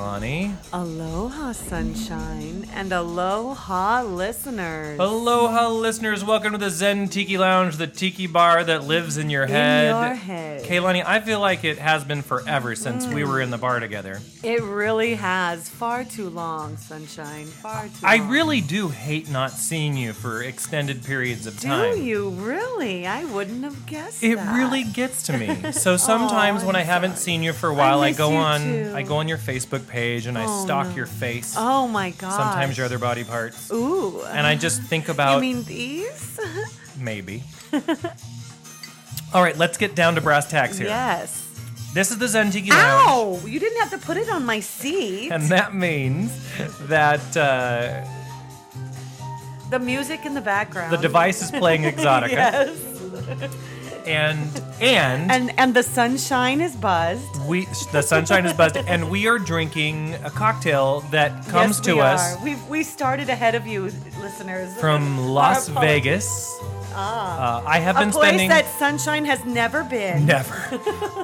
Kaylani. Aloha, sunshine, and aloha, listeners. Aloha, listeners. Welcome to the Zen Tiki Lounge, the tiki bar that lives in your head. In your head. Kaylani, I feel like it has been forever since we were in the bar together. It really has far too long, sunshine. Far too I long. really do hate not seeing you for extended periods of time. do. You really? I wouldn't have guessed. It that. really gets to me. So sometimes Aw, when I haven't sorry. seen you for a while, I, miss go on too. I go on your Facebook page and I Oh, stalk no. your face. Oh my god. Sometimes your other body parts. Ooh. And I just think about You mean these? maybe. All right, let's get down to brass tacks here. yes. This is the Zen Lounge. Ow! You didn't have to put it on my seat. And that means that uh, the music in the background. the device is playing Exotica. yes. And and And and the sunshine is buzzed. we the sunshine is buzzed and we are drinking a cocktail that comes yes, to we us Are. We we started ahead of you, listeners. from Las. Vegas. Uh, I have A been place spending that sunshine has never been. never.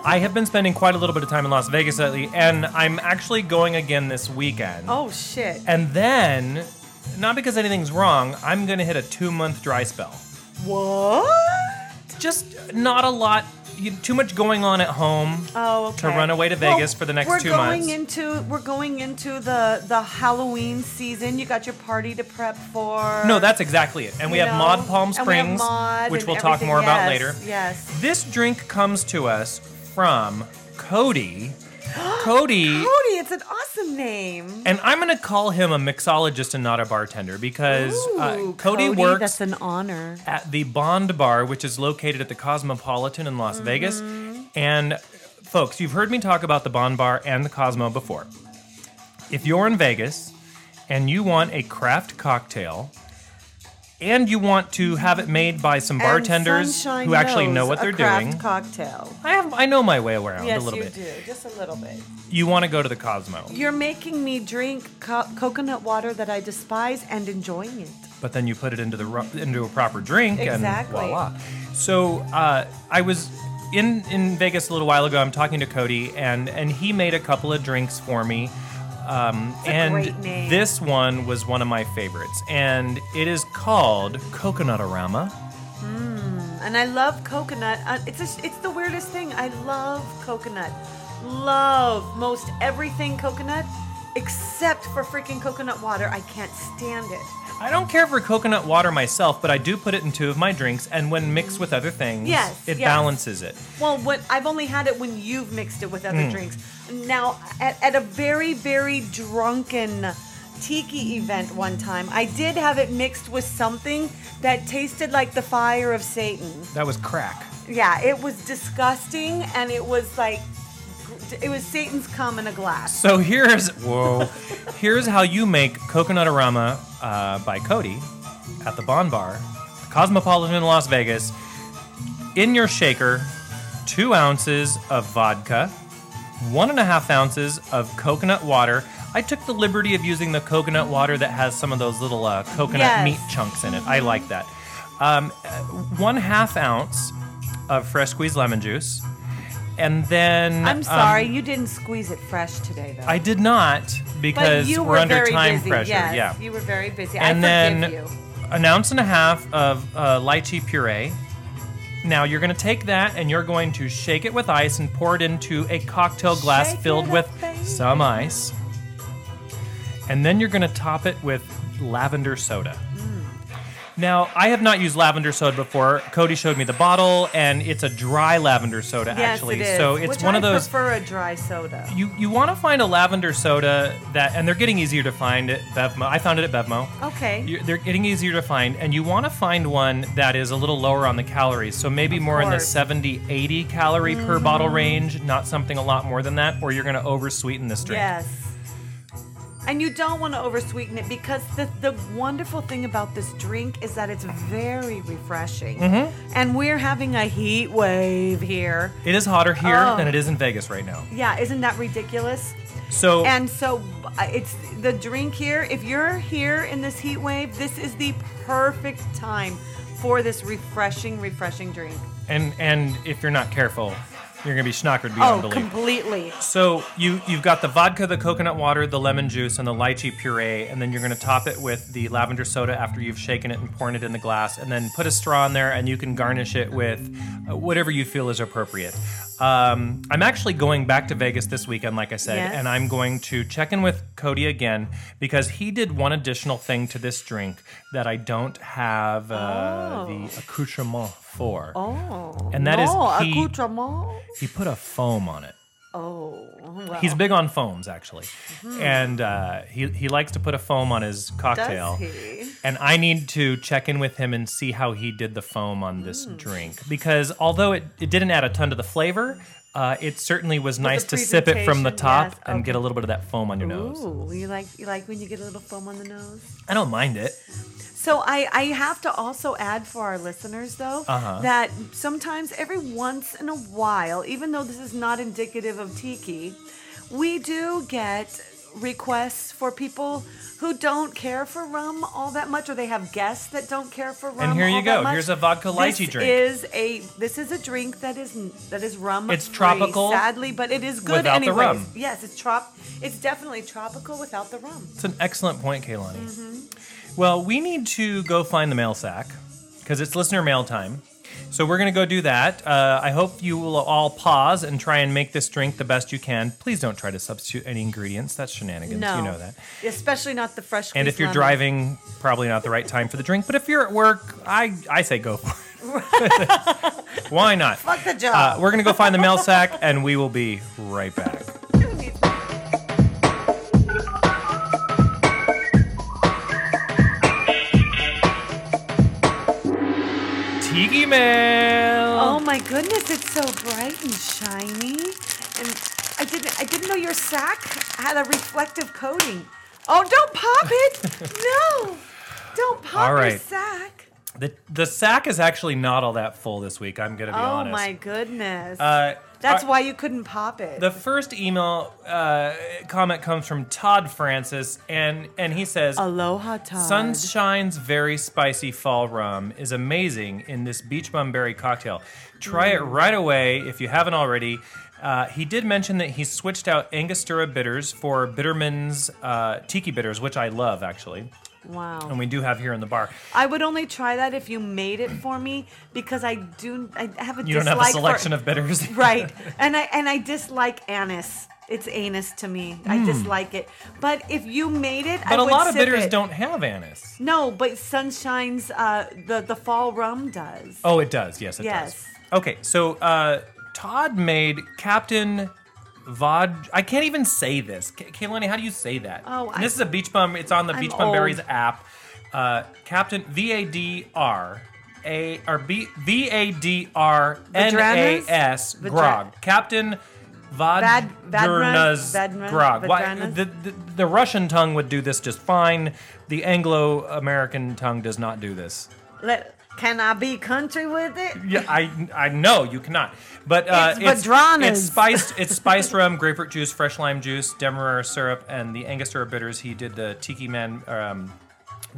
I have been spending quite a little bit of time in Las Vegas lately, and I'm actually going again this weekend. Oh shit! And then, not because anything's wrong, I'm gonna hit a two month dry spell. What? Just not a lot, you, too much going on at home. Oh, okay. To run away to Vegas for the next we're two going months. Into, we're going into the the Halloween season. You got your party to prep for. No, that's exactly it. And we you have know? Mod Palm And we have Springs, Mod which we'll talk more about later. Yes. This drink comes to us from Cody. Cody. Cody, it's an awesome name. And I'm going to call him a mixologist and not a bartender because uh, Ooh, Cody, works That's an honor. at the Bond Bar, which is located at the Cosmopolitan in Las Vegas. Mm-hmm. And folks, you've heard me talk about the Bond Bar and the Cosmo before. If you're in Vegas and you want a craft cocktail and you want to have it made by some bartenders who actually know what a they're craft doing, Cocktail. I have I know my way around Yes, a little you bit. do, just a little bit. You want to go to the Cosmo, You're making me drink co- coconut water that I despise and enjoying it. but then you put it into the ru- into a proper drink Exactly. and voila. So uh, I was in in Vegas a little while ago. I'm talking to Cody and and he made a couple of drinks for me. Um, and this one was one of my favorites, and it is called Coconut Arama. And I love coconut. Uh, it's a, it's the weirdest thing. I love coconut. Love most everything coconut, except for freaking coconut water. I can't stand it. I don't care for coconut water myself, but I do put it in two of my drinks, and when mixed with other things, Yes, it yes. balances it. Well, when I've only had it when you've mixed it with other Hmm. drinks. Now, at, at a very very drunken tiki event one time, I did have it mixed with something that tasted like the fire of Satan. That was crack. Yeah, it was disgusting, and it was like it was Satan's cum in a glass. So here's whoa, here's how you make Coconut Arama uh, by Cody at the Bond Bar, Cosmopolitan in Las Vegas. In your shaker, two ounces of vodka, one and a half ounces of coconut water. I took the liberty of using the coconut water that has some of those little uh, coconut Yes. meat chunks in it. I like that. Um, one half ounce of fresh squeezed lemon juice, and then I'm um, sorry, you didn't squeeze it fresh today, though. I did not because we're under time busy. pressure. Yes, yeah. you were very busy. and I then forgive you. an ounce and a half of uh, lychee puree. Now you're going to take that and you're going to shake it with ice and pour it into a cocktail glass Shake filled with up, some ice. And then you're going to top it with lavender soda. Mm. Now, I have not used lavender soda before. Cody showed me the bottle, and it's a dry lavender soda, Yes, actually. it is. So it's Which one I of those prefer a dry soda. you you want to find a lavender soda that, and they're getting easier to find at Bevmo. I found it at Bevmo. Okay. You- they're getting easier to find, and you want to find one that is a little lower on the calories. So maybe more in the course. 70, 80 calorie per bottle mm. range, not something a lot more than that, or you're going to oversweeten this drink. Yes. And you don't want to oversweeten it because the, the wonderful thing about this drink is that it's very refreshing. Mm-hmm. And we're having a heat wave here. It is hotter here Oh. than it is in Vegas right now. Yeah, isn't that ridiculous? So And so uh, it's the drink here. If you're here in this heat wave, this is the perfect time for this refreshing, refreshing drink. and and if you're not careful, you're gonna be schnockered beyond Oh, belief. completely. So you you've got the vodka, the coconut water, the lemon juice, and the lychee puree, and then you're gonna top it with the lavender soda after you've shaken it and poured it in the glass, and then put a straw in there, and you can garnish it with uh, whatever you feel is appropriate. Um, I'm actually going back to Vegas this weekend, like I said, Yes. and I'm going to check in with Cody again because he did one additional thing to this drink that I don't have uh, the accoutrement Oh. And that is no, he- accoutrement. He put a foam on it. Oh. He's big on foams, actually, and uh, he he likes to put a foam on his cocktail. Does he? And I need to check in with him and see how he did the foam on this Hmm. drink because although it, it didn't add a ton to the flavor, uh, it certainly was nice to sip it from the top yes, and okay. get a little bit of that foam on your nose. Ooh, you like you like when you get a little foam on the nose. I don't mind it. So I, I have to also add for our listeners though Uh-huh. that sometimes every once in a while, even though this is not indicative of tiki, we do get requests for people who don't care for rum all that much, or they have guests that don't care for rum. And here you go. Here's a vodka lychee this drink. Is a this is a drink that is that is rum. It's tropical sadly, but it is good without the rum. Yes, it's trop. It's definitely tropical without the rum. It's an excellent point, Kaylani. Mm-hmm. Well, we need to go find the mail sack because it's listener mail time. So we're going to go do that. Uh, I hope you will all pause and try and make this drink the best you can. Please don't try to substitute any ingredients. That's shenanigans. No, You know that. especially not the fresh. And if you're lemon. driving, probably not the right time for the drink. But if you're at work, I, I say go for it. Why not? Fuck the Uh, job. we're going to go find the mail sack and we will be right back. Tiki Mail. Oh my goodness, it's so bright and shiny. And I didn't I didn't know your sack had a reflective coating. Oh, don't pop it. no. Don't pop All your right. sack. The, the sack is actually not all that full this week, I'm going to be honest. Oh honest. my goodness. Uh, That's uh, why you couldn't pop it. The first email uh, comment comes from Todd Francis, and, and he says, Aloha Todd. Sunshine's very spicy fall rum is amazing in this beach bum berry cocktail. Try it right away if you haven't already. Uh, he did mention that he switched out Angostura bitters for Bittermens uh, Tiki bitters, which I love actually, Wow. and we do have here in the bar. I would only try that if you made it for me because I do I have a You don't have a selection for, of bitters, right and i and i dislike anise it's anise to me i dislike it but if you made it I Hmm. But a would lot of bitters it. don't have anise. no but sunshine's uh the the fall rum does Oh, it does. Yes, it Yes. does. Okay, so uh, Todd made Captain Vod. I can't even say this. K- Kaylani, how do you say that? Oh, And I- this is a Beach Bum. It's on the I'm Beach Bum Berries app. Uh, Captain V A D R A or B V A D R N A S Vadranas? Grog. Captain Vad- Grog. Why, Vadranas? the, the, the Russian tongue would do this just fine. The Anglo American tongue does not do this. Let, can i be country with it Yeah, I I know you cannot. But uh, It's Vadranas. It's spiced. It's spiced rum, grapefruit juice, fresh lime juice, demerara syrup, and the Angostura bitters. He did the Tiki Man, um,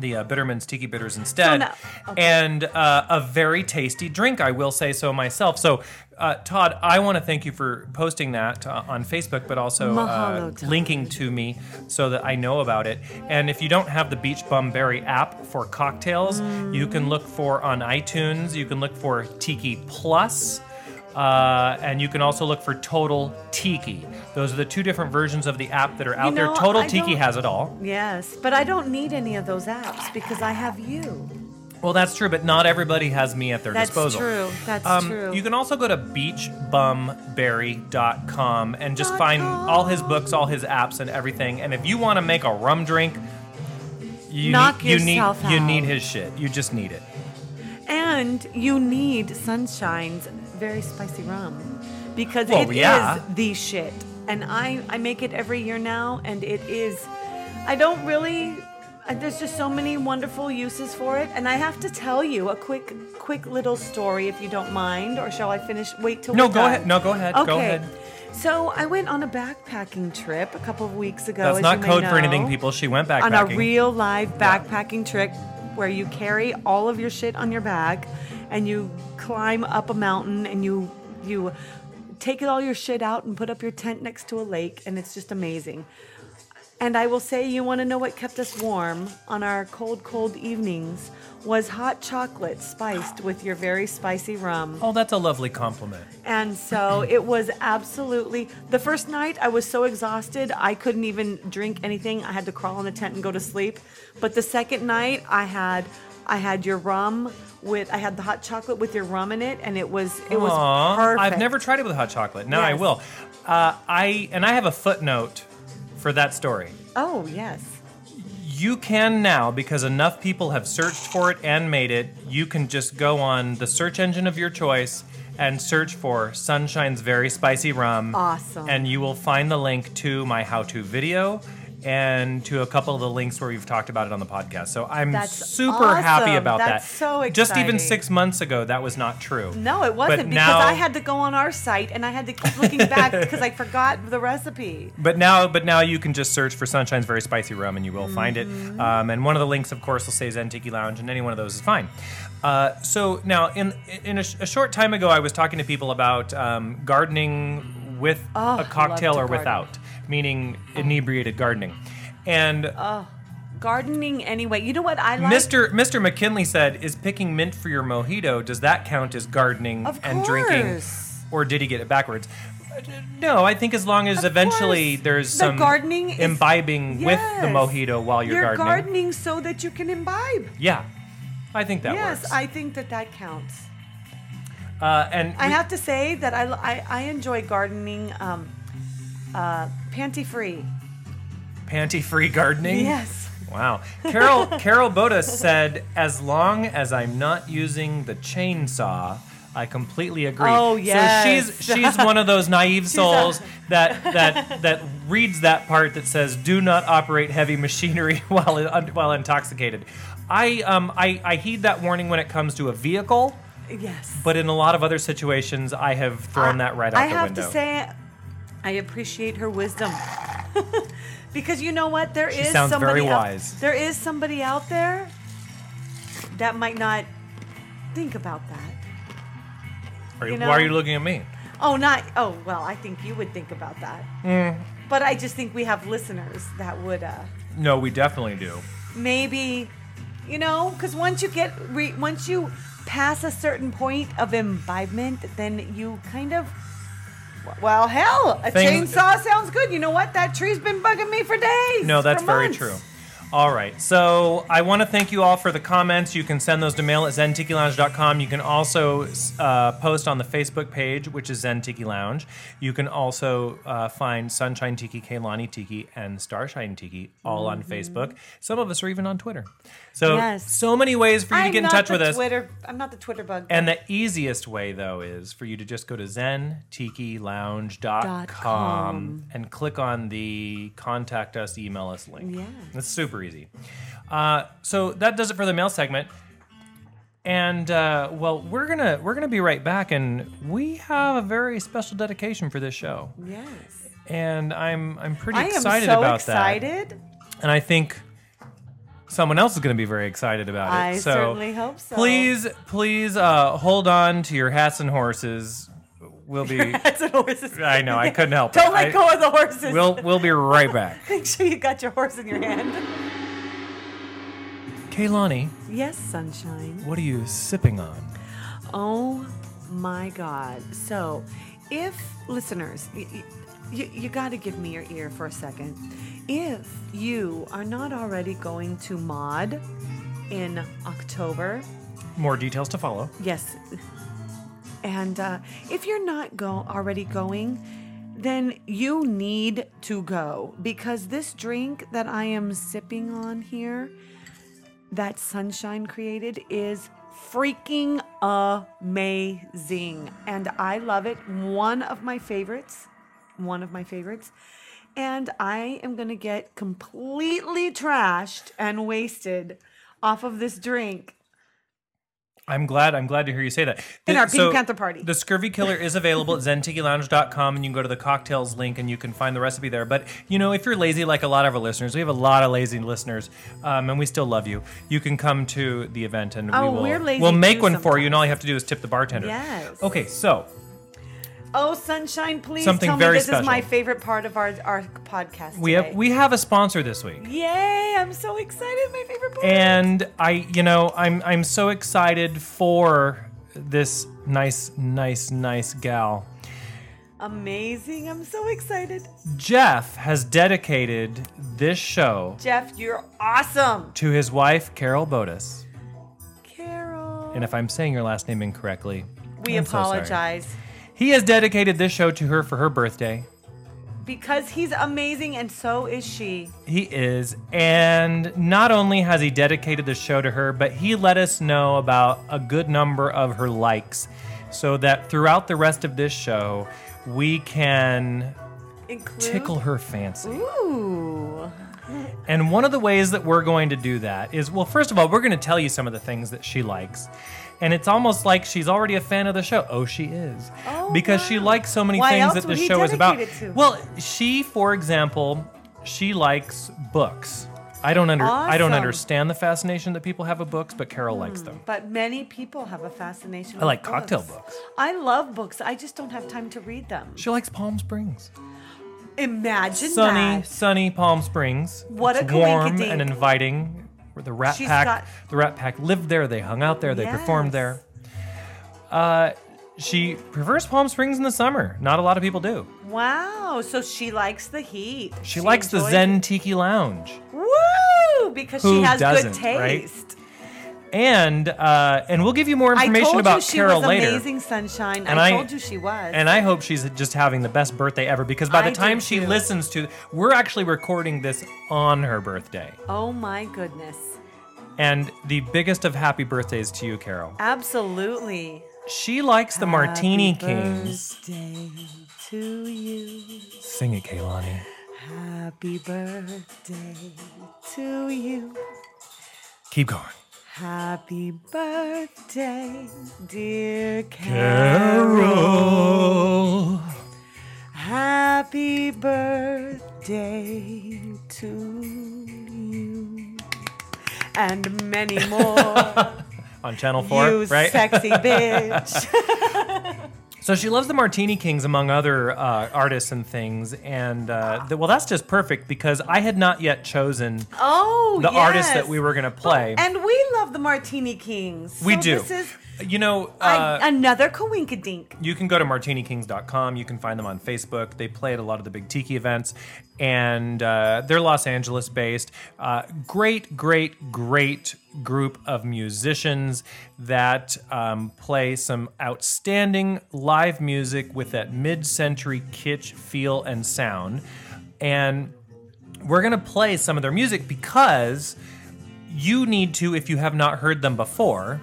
the uh, Bittermens Tiki bitters instead, no- okay. and uh, a very tasty drink. I will say so myself. So. Uh, Todd, I want to thank you for posting that uh, on Facebook, but also uh, Mahalo, linking to me so that I know about it. And if you don't have the Beach Bum Berry app for cocktails, you can look for on iTunes. You can look for Tiki Plus, uh, and you can also look for Total Tiki. Those are the two different versions of the app that are out know, there. Total I Tiki has it all. yes but i don't need any of those apps because i have you Well, that's true, but not everybody has me at their That's disposal. That's true. That's Um, true. You can also go to beachbumberry.com and just Dot find com. all his books, all his apps, and everything. And if you want to make a rum drink, you Knock need, you need yourself you need his shit. You just need it. And you need Sunshine's very spicy rum because Well, it is yeah. the shit. And I, I make it every year now, and it is. I don't really. uh, There's just so many wonderful uses for it, and I have to tell you a quick, quick little story if you don't mind, or shall I finish? Wait till No, go done? ahead. No, go ahead. Okay. Go ahead. So I went on a backpacking trip a couple of weeks ago. That's not code for anything, people. She went backpacking. on a real live backpacking trip where you carry all of your shit on your back and you climb up a mountain and you you take all your shit out and put up your tent next to a lake, and it's just amazing. And I will say, you want to know what kept us warm on our cold, cold evenings was hot chocolate spiced with your very spicy rum. Oh, that's a lovely compliment. And so it was absolutely the first night I was so exhausted I couldn't even drink anything. I had to crawl in the tent and go to sleep. But the second night I had I had your rum with I had the hot chocolate with your rum in it and it was it was perfect. I've never tried it with hot chocolate. Now I will. Uh, I and I have a footnote for that story. Oh, yes. You can now, because enough people have searched for it and made it, you can just go on the search engine of your choice and search for Sunshine's Very Spicy Rum. Awesome. And you will find the link to my how to video and to a couple of the links where we've talked about it on the podcast. So I'm That's super happy about That's that. so Just even six months ago, that was not true. No, it wasn't But because now- I had to go on our site and I had to keep looking back because I forgot the recipe. But now, but now you can just search for Sunshine's Very Spicy Rum, and you will find it. Mm-hmm. Um, and one of the links, of course, will say Zen Tiki Lounge, and any one of those is fine. Uh, so now, in in a, sh- a short time ago, I was talking to people about um, gardening with Oh, a cocktail or garden. without, meaning inebriated gardening. And Gardening anyway. You know what I like? Mr. Mr. McKinley said, "Is picking mint for your mojito? Does that count as gardening Of and drinking, or did he get it backwards?" Uh, No, I think as long as Of eventually course. there's The some gardening is- imbibing with the mojito while you're, You're gardening. so that you can imbibe. Yeah, I think that works. yes, works. I think that that counts. uh, and I we- have to say that I, I, I enjoy gardening um, uh, panty free. panty-free gardening. Yes. Wow. Carol Carol Boda said, "As long as I'm not using the chainsaw." I completely agree. Oh, yes. So she's she's one of those naive souls that that that reads that part that says, "Do not operate heavy machinery while while intoxicated." I um I, I heed that warning when it comes to a vehicle, Yes. but in a lot of other situations, I have thrown that right out I the have window. to say, I appreciate her wisdom. because you know what? There is She sounds somebody very out- there is somebody out there that might not think about that. Are you, you why are you looking at me? Oh, not. Oh, well, I think you would think about that. Mm. But I just think we have listeners that would uh, No, we definitely do. maybe, you know, because once you get re- once you pass a certain point of imbibement, then you kind of. Well, hell, a Things- chainsaw sounds good. You know what? That tree's been bugging me for days. No, that's for very months. true. All right. So I want to thank you all for the comments. You can send those to mail at zentikilounge.com. You can also uh, post on the Facebook page, which is Zen Tiki Lounge. You can also uh, find Sunshine Tiki, Kaylani Tiki, and Starshine Tiki all on Facebook. Some of us are even on Twitter. So, Mm-hmm. Yes. so many ways for you to I'm get in touch with us. Twitter. I'm not the Twitter bug. And the easiest way, though, is for you to just go to zentikilounge.com com. and click on the contact us, email us link. Yeah. It's super easy. Uh, so that does it for the mail segment. And uh, well, we're gonna we're gonna be right back, and we have a very special dedication for this show, yes. and I'm I'm pretty excited about that. I am excited so about excited. that, and I think someone else is gonna be very excited about it. I so certainly hope so. Please, please uh, hold on to your hats and horses. We'll be. That's an horses. I know I couldn't help it. Don't it. let I- go of the horses. We'll we'll be right back. Make sure you got your horse in your hand. Kaylani, Yes, sunshine. what are you sipping on? Oh my God. So, if listeners, y- y- you, you got to give me your ear for a second. If you are not already going to Mod in October, More details to follow. yes, and uh, if you're not go already going, then you need to go because this drink that I am sipping on here, that Sunshine created, is freaking amazing. And I love it. One of my favorites. One of my favorites. And I am going to get completely trashed and wasted off of this drink. I'm glad. I'm glad to hear you say that. In The- our Pink Panther party. The Scurvy Killer is available at zentikilounge.com, and you can go to the cocktails link and you can find the recipe there. But you know, if you're lazy, like a lot of our listeners, we have a lot of lazy listeners, um, and we still love you. You can come to the event, and Oh, we will. we're lazy we'll make one for you, and all you have to do is tip the bartender. Yes. Okay, so Oh, sunshine! Please Something tell very me this is my favorite part of our our podcast. We have we have a sponsor this week. Yay! I'm so excited. My favorite part. And I, you know, I'm I'm so excited for this nice, nice, nice gal. Amazing! I'm so excited. Jeff has dedicated this show Jeff, you're awesome. to his wife, Carol Bodis. Carol. And if I'm saying your last name incorrectly, we I'm so apologize. He has dedicated this show to her for her birthday. Because he's amazing and so is she. He is. And not only has he dedicated the show to her, but he let us know about a good number of her likes so that throughout the rest of this show, we can Include. tickle her fancy. Ooh. And one of the ways that we're going to do that is well, first of all, we're going to tell you some of the things that she likes. And it's almost like she's already a fan of the show. Oh, she is. Oh, because she likes so many Why things that the show is about. Well, she, for example, she likes books. I don't under I don't understand the fascination that people have of books, but Carol hmm, likes them. But many people have a fascination. I like with cocktail books. I love books. I just don't have time to read them. She likes Palm Springs. Imagine Sunny, that. sunny Palm Springs. What it's a warm and inviting. The Rat She's Pack, got- the Rat Pack lived there. They hung out there. They performed there. Uh, she prefers Palm Springs in the summer. Not a lot of people do. Wow. So she likes the heat. She, likes the enjoys Zen. Tiki Lounge. Woo! Because Who she has doesn't, good right? taste. And uh, and we'll give you more I information told about you she Carol was later. amazing, sunshine. And I, I- told you she was. And I hope she's just having the best birthday ever because by the I time she too. listens to, we're actually recording this on her birthday. oh my goodness. And the biggest of happy birthdays to you, Carol. Absolutely. She likes the Martini Happy Kings. Birthday to you. Sing it, Kaylani. Happy birthday to you. Keep going. Happy birthday, dear Carol. Happy birthday to you. And many more. On Channel 4, you right? sexy bitch. So she loves the Martini Kings among other uh, artists and things. And uh, th- well, that's just perfect because I had not yet chosen Oh, the artist that we were going to play. And we love the Martini Kings. we So do. This is you know, I- uh, another coinkadink. you can go to martinikings.com. You can find them on Facebook. They play at a lot of the big tiki events, and uh, they're Los Angeles based. Uh, great, great, great group of musicians that um, play some outstanding live music with that mid century kitsch feel and sound. And we're going to play some of their music because you need to, if you have not heard them before,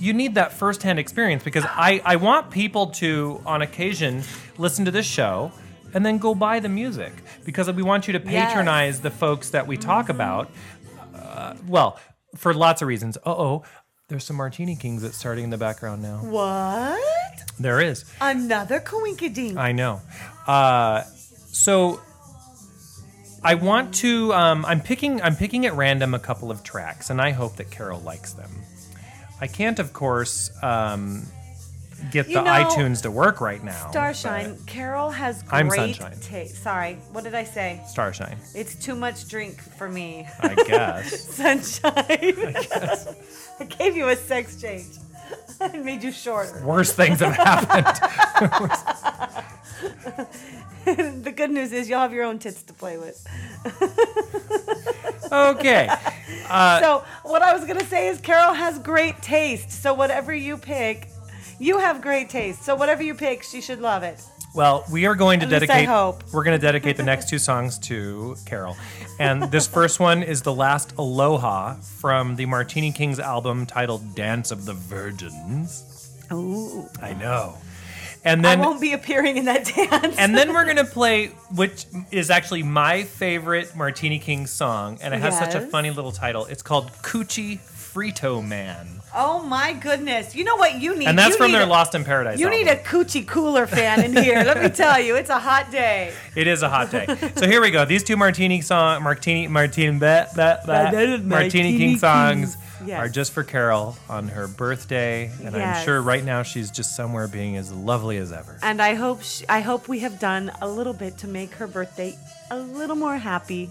you need that firsthand experience because I, I want people to, on occasion, listen to this show and then go buy the music because we want you to Yes. patronize the folks that we talk about. Uh, well, for lots of reasons. Uh oh, there's some Martini Kings that's starting in the background now. What? There is. Another coinkadink. I know. Uh, so I want to. Um, I'm picking. I'm picking at random a couple of tracks, and I hope that Carol likes them. I can't, of course, um, get You the know, iTunes to work right now. Starshine, Carol has great I'm Sunshine. taste. Sorry, what did I say? Starshine, It's too much drink for me. I guess. Sunshine. I, guess. I gave you a sex change. I made you shorter. Worse things have happened. the good news is you'll have your own tits to play with. Okay. Uh, so what I was gonna say is Carol has great taste. So whatever you pick, you have great taste. So whatever you pick, she should love it. Well, we are going to At dedicate. hope. We're going to dedicate the next two songs to Carol, and this first one is the last Aloha from the Martini Kings album titled "Dance of the Virgins." Ooh. I know. And then I won't be appearing in that dance. and then we're gonna play, which is actually my favorite Martini Kings song, and it has such a funny little title. It's called "Coochie Frito Man," oh my goodness! You know what you need? and that's You from need their a- Lost in Paradise. You album. need a coochie cooler fan in here. Let me tell you, it's a hot day. It is a hot day. so here we go. These two Martini song, Martini, Martini, Martini Martini King songs Yes. are just for Carol on her birthday, and I'm sure right now she's just somewhere being as lovely as ever. And I hope sh I hope we have done a little bit to make her birthday a little more happy.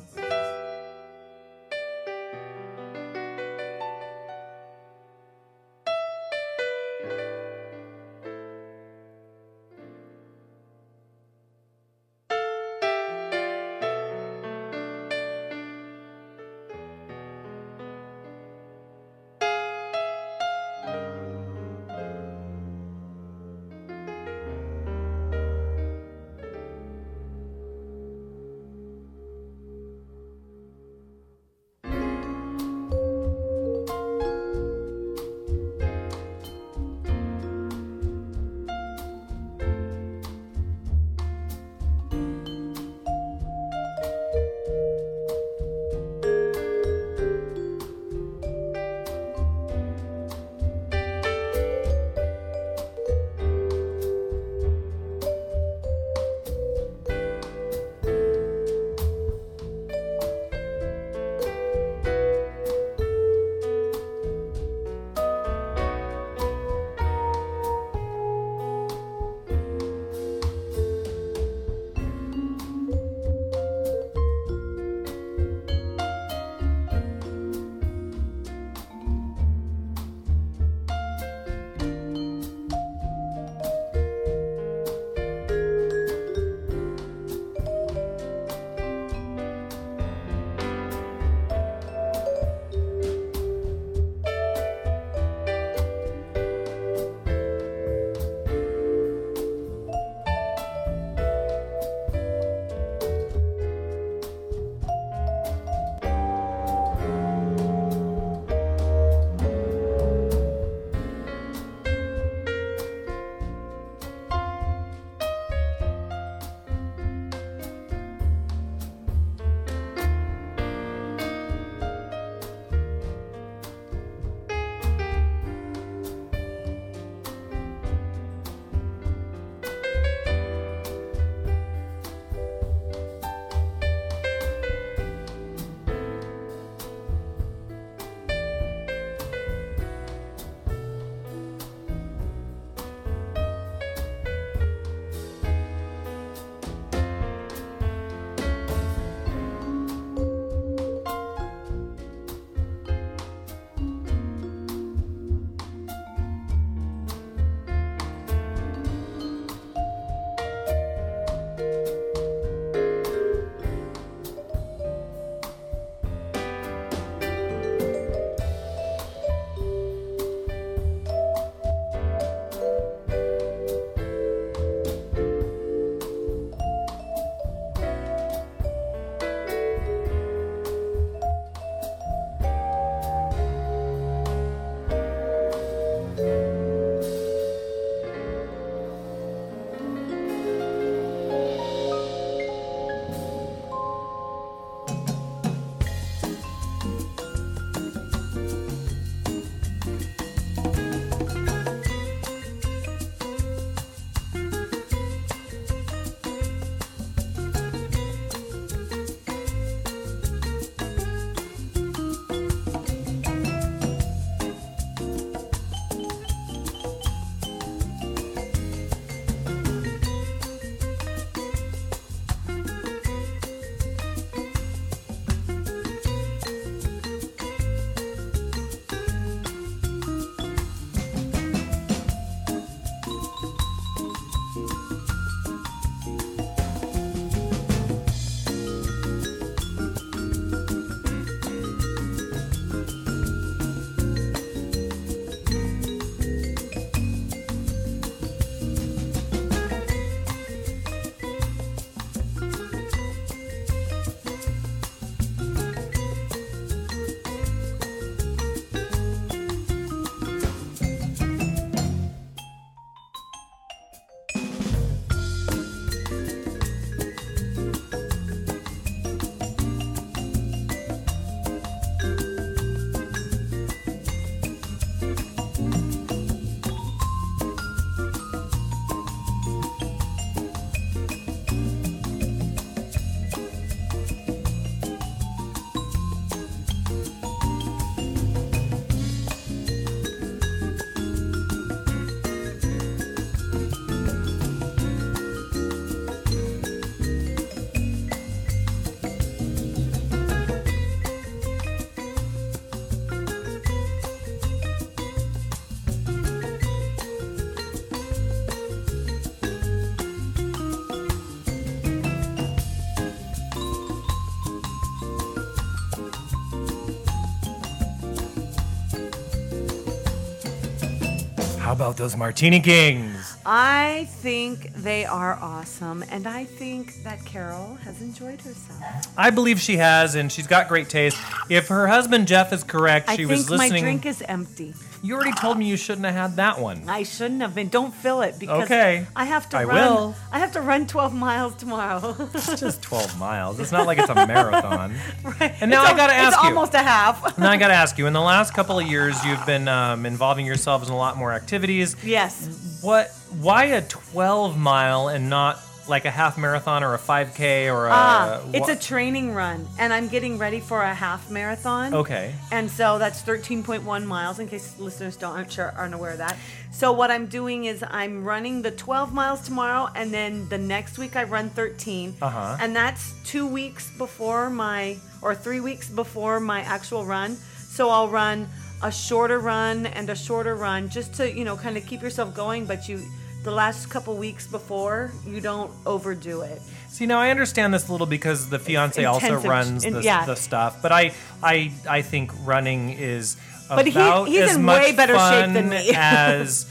About those Martini Kings? I think they are awesome, and I think that Carol has enjoyed herself. I believe she has, and she's got great taste. If her husband Jeff is correct, I she think was listening. my drink is empty. you already told me you shouldn't have had that one. I shouldn't have been. Don't fill it because Okay. I have to I run. will. I have to run 12 miles tomorrow. It's just 12 miles. It's not like it's a marathon. right. And now I gotta ask It's you. almost a half. Now I got to ask you. In the last couple of years, you've been um, involving yourselves in a lot more activities. yes. What? Why a 12 mile and not like a half marathon or a 5K or a? Ah, it's a training run, and I'm getting ready for a half marathon. Okay. And so that's 13.1 miles, in case listeners don't aren't sure aren't aware of that. So what I'm doing is I'm running the 12 miles tomorrow, and then the next week I run 13. Uh-huh. And that's two weeks before my, or three weeks before my actual run. So I'll run a shorter run and a shorter run, just to you know kind of keep yourself going. But you, the last couple weeks before, you don't overdo it. See, now I understand this a little because the fiance also intensive. runs In- the, yeah. the stuff, but I, I, I think running is But he- about he's as in much way better shape fun than me. as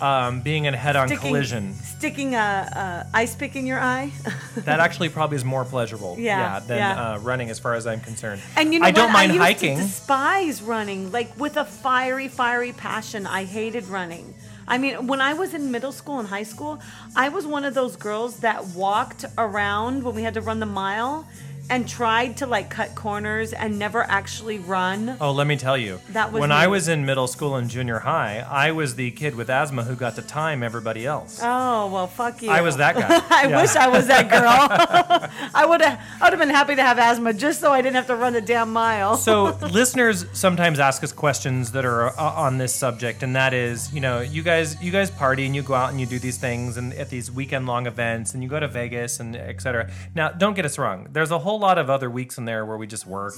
um, being in a head-on collision. sticking a, a ice pick in your eye. That actually probably is more pleasurable, Yeah, than yeah. Uh, running, as far as I'm concerned. And you know I don't what? mind I used hiking. to despise running, like with a fiery, fiery passion. I hated running. I mean, when I was in middle school and high school, I was one of those girls that walked around when we had to run the mile and tried to like cut corners and never actually run. Oh, let me tell you. That was when me. I was in middle school and junior high, I was the kid with asthma who got to time everybody else. Oh well, fuck you. I was that guy. I Yeah. wish I was that girl. I would have. I would have been happy to have asthma just so I didn't have to run the damn mile. So listeners sometimes ask us questions that are uh, on this subject, and that is, you know, you guys, you guys party and you go out and you do these things and at these weekend long events, and you go to Vegas and etc. Now, don't get us wrong. There's a whole lot of other weeks in there where we just work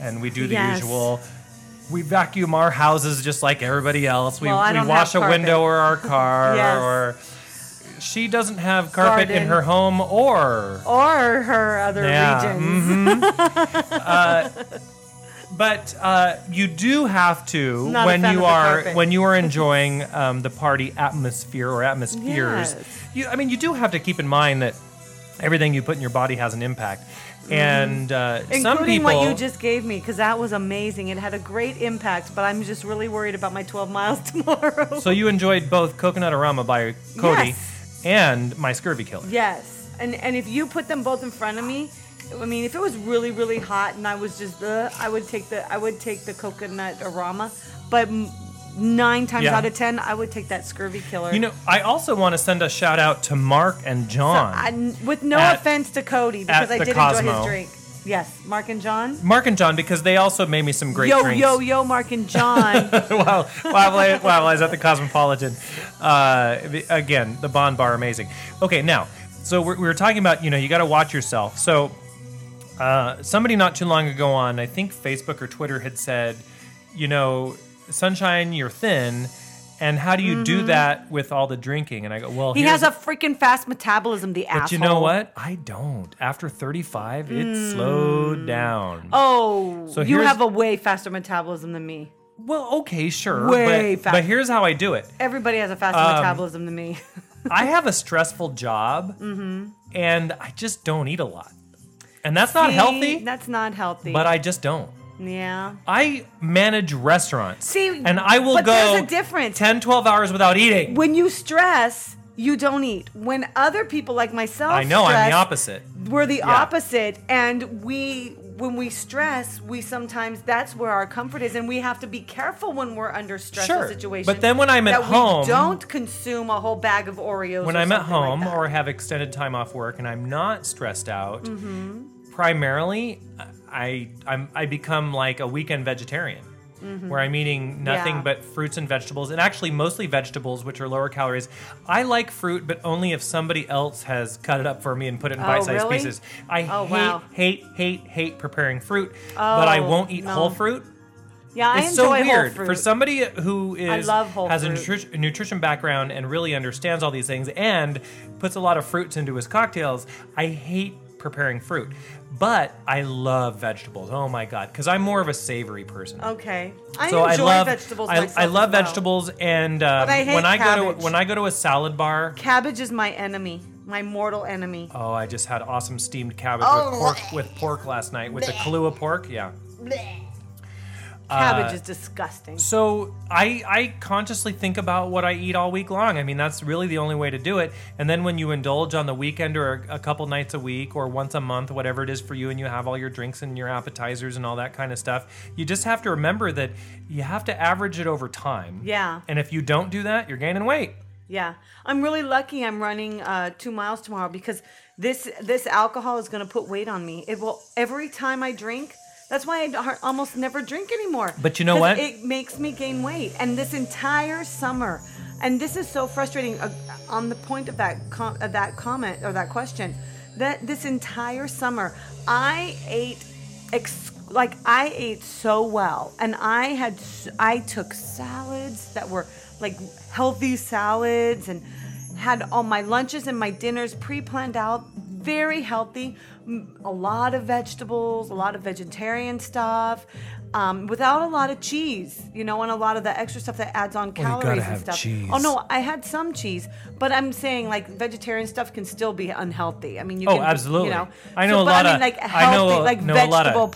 and we do the Yes. usual. We vacuum our houses just like everybody else. We, Well, we wash a window or our car Yes. or. She doesn't have carpet in her home or or her other Yeah, regions. But uh, you do have to Not when you are when you are enjoying um, the party atmosphere or atmospheres. Yes. You, I mean, you do have to keep in mind that everything you put in your body has an impact, and uh, some. Including people. what you just gave me, because that was amazing. It had a great impact, but I'm just really worried about my 12 miles tomorrow. so you enjoyed both Coconut Arama by Cody Yes. and My Scurvy Killer. yes, and and if you put them both in front of me, I mean, if it was really really hot and I was just the, I would take the I would take the coconut aroma, but m- nine times Yeah. out of ten, I would take that scurvy killer. You know, I also want to send a shout out to Mark and John. I, with no At- offense to Cody, because I did enjoy his drink. Yes, Mark and John. Mark and John, because they also made me some great yo drinks. yo yo, yo, Mark and John. while, while, I, while I was at the Cosmopolitan. Uh, again, the Bond Bar, amazing. Okay, now, so we're, we were talking about, you know, you got to watch yourself. So, uh, somebody not too long ago on, I think Facebook or Twitter had said, you know, Sunshine, you're thin. And how do you do that with all the drinking? And I go, well, Mm-hmm. he has a freaking fast metabolism. The But asshole. you know what? I don't. After 35, it slowed down. Mm. Oh, So you have a way faster metabolism than me. Well, okay, sure. Way but, fast- but here's how I do it. Everybody has a faster Um, metabolism than me. I have a stressful job, Mm-hmm. and I just don't eat a lot, and that's not See, healthy. That's not healthy. But I just don't. Yeah. I manage restaurants. See, and I will but go there's a difference. 10, 12 hours without eating. When you stress, you don't eat. When other people like myself, I know I'm the opposite. We're the Yeah. opposite, and we. When we stress, we sometimes that's where our comfort is, and we have to be careful when we're under stressful Sure. situations. But then when I'm at home- don't consume a whole bag of Oreos. When or I'm at something like home or have extended time off work and I'm not stressed out, Mm-hmm. primarily I I'm, I become like a weekend vegetarian. Where I'm eating nothing Mm-hmm. Yeah. but fruits and vegetables, and actually mostly vegetables, which are lower calories. I like fruit, but only if somebody else has cut it up for me and put it in Oh, bite-sized really? pieces. I Oh, hate, wow. hate, hate, hate preparing fruit, but I Oh, won't eat no. whole fruit. yeah, I It's so weird for somebody who is has a nutrition background and really understands all these things and puts a lot of fruits into his cocktails. I hate preparing fruit. But I love vegetables. Oh my god, because I'm more of a savory person. Okay. I so enjoy I love vegetables. I, I love well. vegetables, and um, But I when I go to when I go to a salad bar, Cabbage is my enemy, my mortal enemy. oh, I just had awesome steamed cabbage Oh. with pork with pork last night with the Kalua pork. Yeah. Cabbage Uh, is disgusting. So I I consciously think about what I eat all week long. I mean, that's really the only way to do it. And then when you indulge on the weekend or a, a couple nights a week or once a month, whatever it is for you, and you have all your drinks and your appetizers and all that kind of stuff, you just have to remember that you have to average it over time. Yeah. And if you don't do that, you're gaining weight. Yeah, I'm really lucky. I'm running uh, two miles tomorrow because this this alcohol is going to put weight on me. It will every time I drink. That's why I almost never drink anymore. But you know what? It makes me gain weight, and this entire summer, and this is so frustrating. Uh, on the point of that com- of that comment or that question, that this entire summer I ate ex- like I ate so well, and I had s- I took salads that were like healthy salads and had all my lunches and my dinners pre-planned out, very healthy, a lot of vegetables, a lot of vegetarian stuff. Um, without a lot of cheese, you know, and a lot of the extra stuff that adds on you calories gotta and have stuff. cheese. Oh no, I had some cheese, but I'm saying like vegetarian stuff can still be unhealthy. I mean, you Oh, can, absolutely. You know, I know So- a but lot I mean, of- like I know- healthy, like know a lot of vegetable,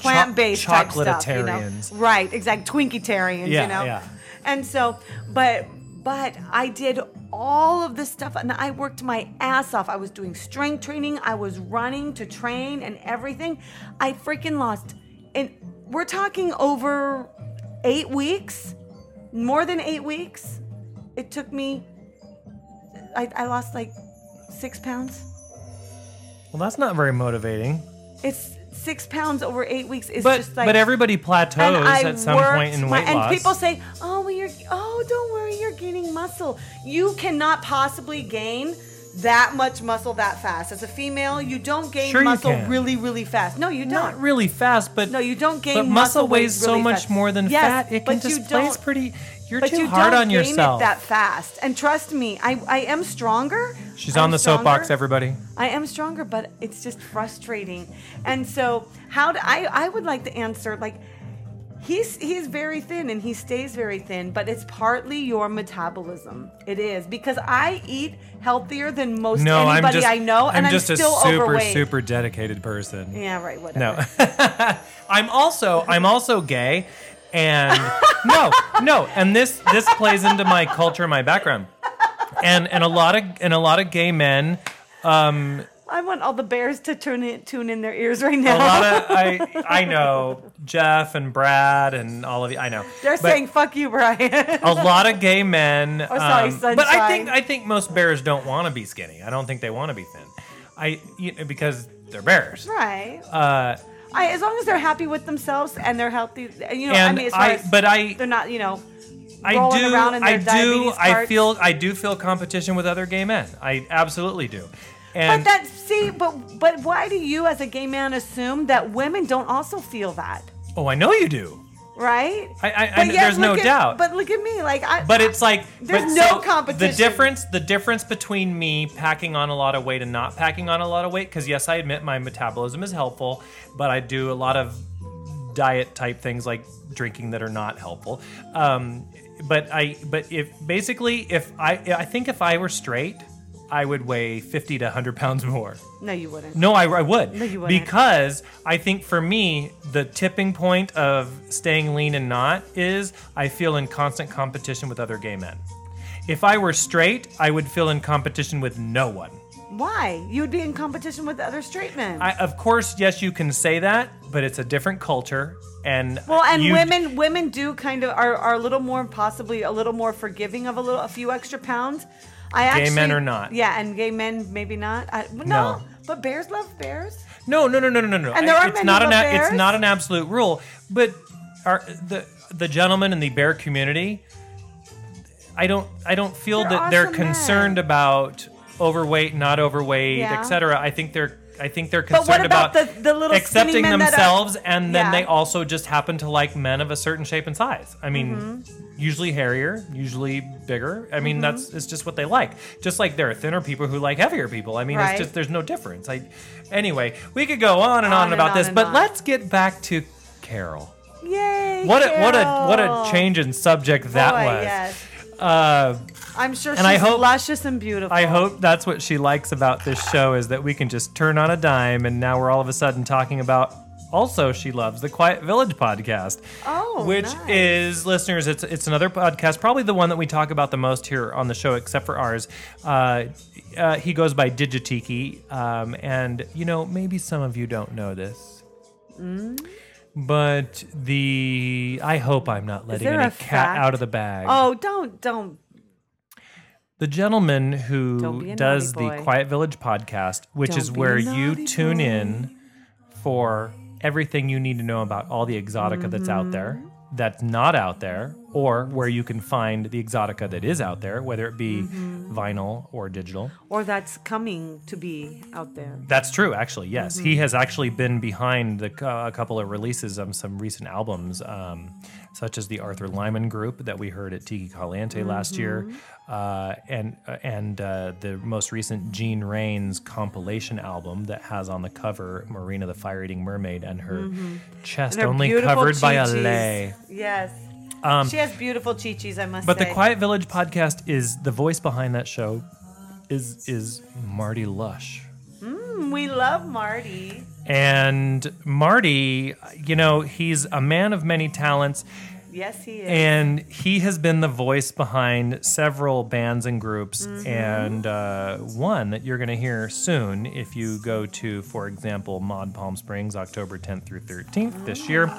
cho- type stuff. You know, right? Exactly, Twinkitarians. Yeah, you know, yeah. and so, but but I did all of this stuff, and I worked my ass off. I was doing strength training. I was running to train and everything. I freaking lost, and we're talking over eight weeks, more than eight weeks. It took me. I, I lost like six pounds. Well, that's not very motivating. It's six pounds over eight weeks. Is But just like but everybody and plateaus at some point in my- weight and loss. people say, "Oh, well, you're oh, don't worry, you're gaining muscle. You cannot possibly gain that much muscle that fast. As a female, you don't gain Sure muscle really, really fast. No, you don't. not really fast, but No, you don't gain But muscle weight weighs so much fast. more than Yes, fat. It can displace pretty. You're But too you hard don't on gain yourself. it that fast. And trust me, I, I am stronger. She's I'm on the soapbox, everybody. I am stronger, but it's just frustrating. And so, how do I? I would like to answer like. He's he's very thin and he stays very thin, but it's partly your metabolism. It is because I eat healthier than most No, I'm anybody just I know, and I'm just still a super overweight. super dedicated person. Yeah, right. Whatever. No, I'm also I'm also gay, and no no, and this this plays into my culture, my background, and and a lot of and a lot of gay men. Um, I want all the bears to tune in, tune in their ears right now. a lot of I I know Jeff and Brad and all of you. I know They're But- saying "fuck you, Brian." a lot of gay men. Oh, sorry, um, but I think I think most bears don't want to be skinny. I don't think they want to be thin. I you know, because they're bears. right. Uh, I, as long as they're happy with themselves and they're healthy, you know. and I mean, as far I, as but I, they're not, you know, I do, around in I their do, I feel, I do feel competition with other gay men. I absolutely do. And But that see, but but why do you, as a gay man, assume that women don't also feel that, oh, I know you do. Right? I, I, But I yet there's no at- doubt. But look at me, like I. But it's like There's no so competition. The difference, the difference between me packing on a lot of weight and not packing on a lot of weight, because yes, I admit my metabolism is helpful, but I do a lot of diet type things like drinking that are not helpful. Um, but I, but if basically, if I, I think if I were straight, I would weigh 50 to 100 pounds more. no, you wouldn't. No, I, I would. No, you wouldn't. Because I think for me, the tipping point of staying lean and not is I feel in constant competition with other gay men. If I were straight, I would feel in competition with no one. Why? You would be in competition with other straight men. I, of course, yes, you can say that, but it's a different culture, and well, and you- women women do kind of are, are a little more possibly a little more forgiving of a little a few extra pounds. I Gay actually, men are not. Yeah, and gay men maybe not. I, no, No. but bears love bears. No, no, no, no, no, no, no. And there I- are it's many not an a- it's not an absolute rule, but are the the gentlemen in the bear community. I don't I don't feel They're that they're concerned men. about overweight, not overweight, Yeah. etc. I think they're I think they're concerned about about, the- the little accepting that are- themselves, and then Yeah. they also just happen to like men of a certain shape and size. I mean, Mm-hmm. usually hairier, usually bigger. I mean, that's it's just what they like. Just like there are thinner people who like heavier people. I mean, Right. it's just there's no difference. I, anyway, we could go on and on, On and about on this, and but on. let's get back to Carol. Yay! What a, what a what a change in subject that Boy, was. Yes. Uh, I'm sure And she's I hope- luscious and beautiful. I hope that's what she likes about this show is that we can just turn on a dime and now we're all of a sudden talking about also she loves the Quiet Village podcast. Oh, which nice. is listeners it's it's another podcast probably the one that we talk about the most here on the show except for ours. Uh, uh, he goes by Digitiki um, and you know maybe some of you don't know this. Mm. But the I hope I'm not letting any cat fact? out of the bag. Oh, don't don't. The gentleman who does the boy. Quiet Village podcast, which Don't is where you tune boy. in for everything you need to know about all the exotica that's out there, Mm-hmm. that's not out there, or where you can find the exotica that is out there, whether it be Mm-hmm. vinyl or digital. Or that's coming to be out there. That's true, actually. Yes, he Mm-hmm. has actually been behind the, uh, a couple of releases of some recent albums, um, such as the Arthur Lyman Group that we heard at Tiki Caliente last year, Mm-hmm. uh, and and uh, the most recent Gene Rains compilation album that has on the cover Marina the Fire Eating Mermaid and her chest Mm-hmm. And her only covered by a chi-chis. lay. Yes. Um, she has beautiful chi-chis, I must But say. But the Quiet Village podcast is the voice behind that show is is Marty Lush. Mm, we love Marty. And Marty, you know, he's a man of many talents, Yes, he is. and he has been the voice behind several bands and groups. And uh, one that you're going to hear soon, if you go to, for example, Mod Palm Springs, October 10th through 13th this year,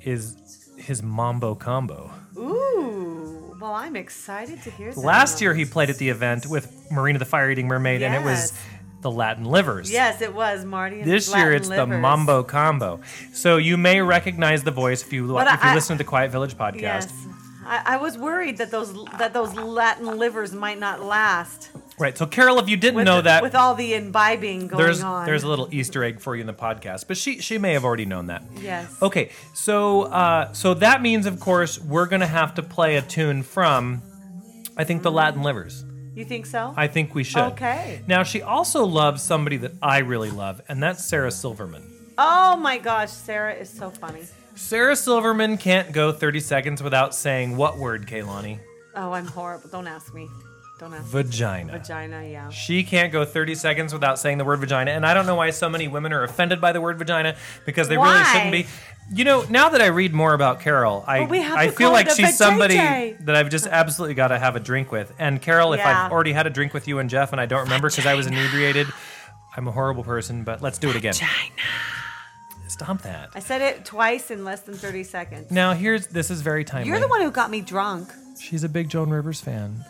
is his Mambo Combo. Ooh. Well, I'm excited to hear that. Last year, he played at the event with Marina the Fire Eating Mermaid, and it was Yes. The Latin Livers. Yes, it was Marty. And This his year it's the livers. Mambo Combo. So you may recognize the voice if you But if you listen to the Quiet Village podcast. Yes. I, I was worried that those that those Latin livers might not last. Right. So Carol, if you didn't With, know that, with all the imbibing going there's on. there's a little Easter egg for you in the podcast, but she she may have already known that. Yes. Okay. So uh, so that means, of course, we're gonna have to play a tune from, I think, the Latin Livers. You think so? I think we should. Okay. Now she also loves somebody that I really love, and that's Sarah Silverman. oh my gosh, Sarah is so funny. Sarah Silverman can't go 30 seconds without saying what word, Kaylani? Oh, I'm horrible. Don't ask me. Don't ask. Vagina. Vagina, yeah. She can't go 30 seconds without saying the word vagina. And I don't know why so many women are offended by the word vagina because they really shouldn't be. You know, now that I read more about Carol, I, But we have I to feel call like it a she's somebody vajayjay. that I've just absolutely got to have a drink with. And Carol, if Yeah. I've already had a drink with you and Jeff and I don't remember because I was inebriated, I'm a horrible person, but let's do it again. Vagina. Stop that. I said it twice in less than 30 seconds. Now, here's this is very timely. You're the one who got me drunk. She's a big Joan Rivers fan.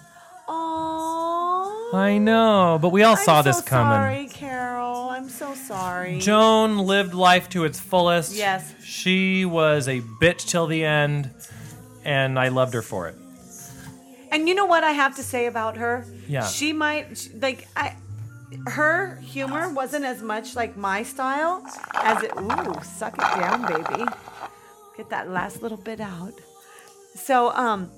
I know, but we all saw this coming. I'm this so coming. Sorry, Carol. I'm so sorry. Joan lived life to its fullest. Yes. She was a bitch till the end, and I loved her for it. And you know what I have to say about her? Yeah. She might sh- like I her humor wasn't as much like my style as it ooh, suck it down, baby. Get that last little bit out. So um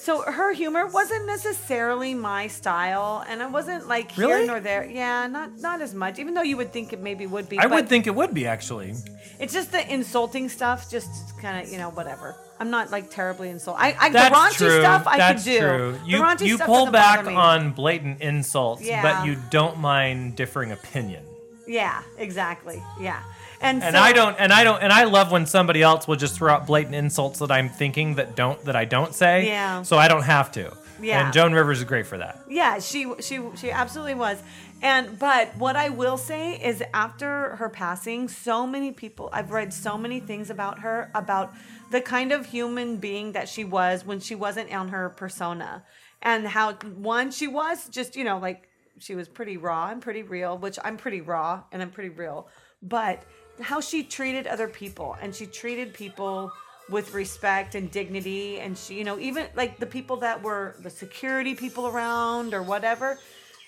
so her humor wasn't necessarily my style and I wasn't like here Really? nor there. Yeah, not not as much. Even though you would think it maybe would be. I but would think it would be actually. it's just the insulting stuff, just kind of, you know, whatever. I'm not like terribly insulted. I, I That's the raunchy true. stuff I That's could do. true. The You raunchy you stuff pull doesn't back bother me. on blatant insults, Yeah. but you don't mind differing opinion. Yeah, exactly. Yeah, and And so, I don't and I don't and I love when somebody else will just throw out blatant insults that I'm thinking that don't that I don't say. Yeah. So I don't have to. Yeah. And Joan Rivers is great for that. Yeah, she she she absolutely was. And but what I will say is after her passing, so many people I've read so many things about her about the kind of human being that she was when she wasn't on her persona and how one she was just, you know, like she was pretty raw and pretty real, which I'm pretty raw and I'm pretty real. But how she treated other people and she treated people with respect and dignity and she you know even like the people that were the security people around or whatever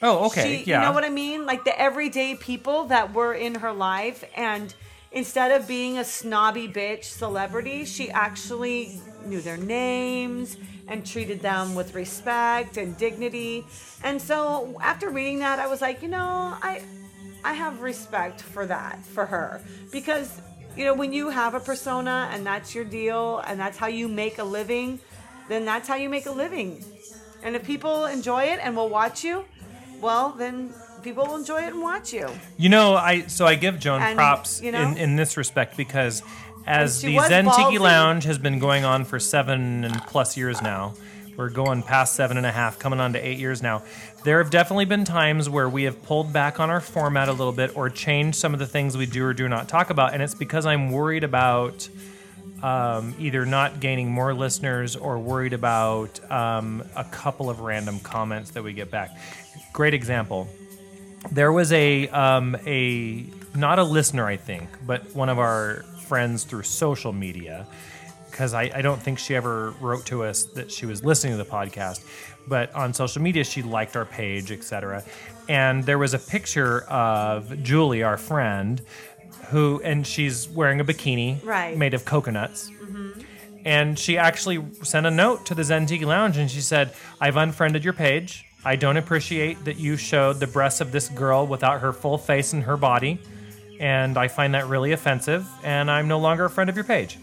Oh, okay, She, yeah. You know what I mean? Like the everyday people that were in her life, and instead of being a snobby bitch celebrity, she actually knew their names and treated them with respect and dignity. And so after reading that, I was like, you know, I I have respect for that for her because you know when you have a persona and that's your deal and that's how you make a living, then that's how you make a living. And if people enjoy it and will watch you, well, then people will enjoy it and watch you. You know, I so I give Joan And, props you know- in, in this respect because as the Zen Tiki. Lounge has been going on for seven and plus years now, we're going past seven and a half, coming on to eight years now. There have definitely been times where we have pulled back on our format a little bit or changed some of the things we do or do not talk about, and it's because I'm worried about um, either not gaining more listeners or worried about um, a couple of random comments that we get back. Great example. There was a um, a not a listener, I think, but one of our friends through social media, because I, I don't think she ever wrote to us that she was listening to the podcast, but on social media she liked our page, etc. And there was a picture of Julie, our friend, who and she's wearing a bikini Right. made of coconuts. Mm-hmm. And she actually sent a note to the Zen Tiki Lounge and she said, I've unfriended your page. I don't appreciate that you showed the breasts of this girl without her full face and her body. And I find that really offensive. And I'm no longer a friend of your page.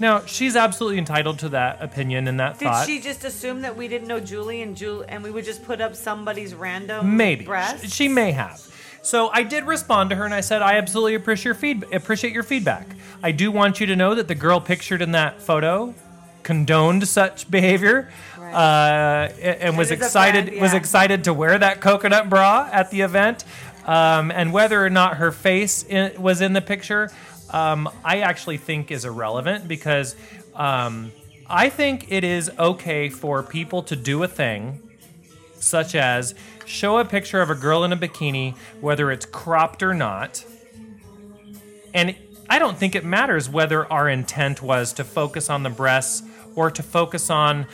Now, she's absolutely entitled to that opinion and that thought. Did thought. she just assume that we didn't know Julie and Julie, and we would just put up somebody's random Maybe breast? Sh- she may have. So I did respond to her and I said I absolutely appreciate your feed- appreciate your feedback. I do want you to know that the girl pictured in that photo condoned such behavior Right. uh, a- and was is a excited friend, was excited to wear that coconut bra at the event. Um, and whether or not her face in, was in the picture, um, I actually think is irrelevant because um, I think it is okay for people to do a thing such as show a picture of a girl in a bikini, whether it's cropped or not. And I don't think it matters whether our intent was to focus on the breasts or to focus on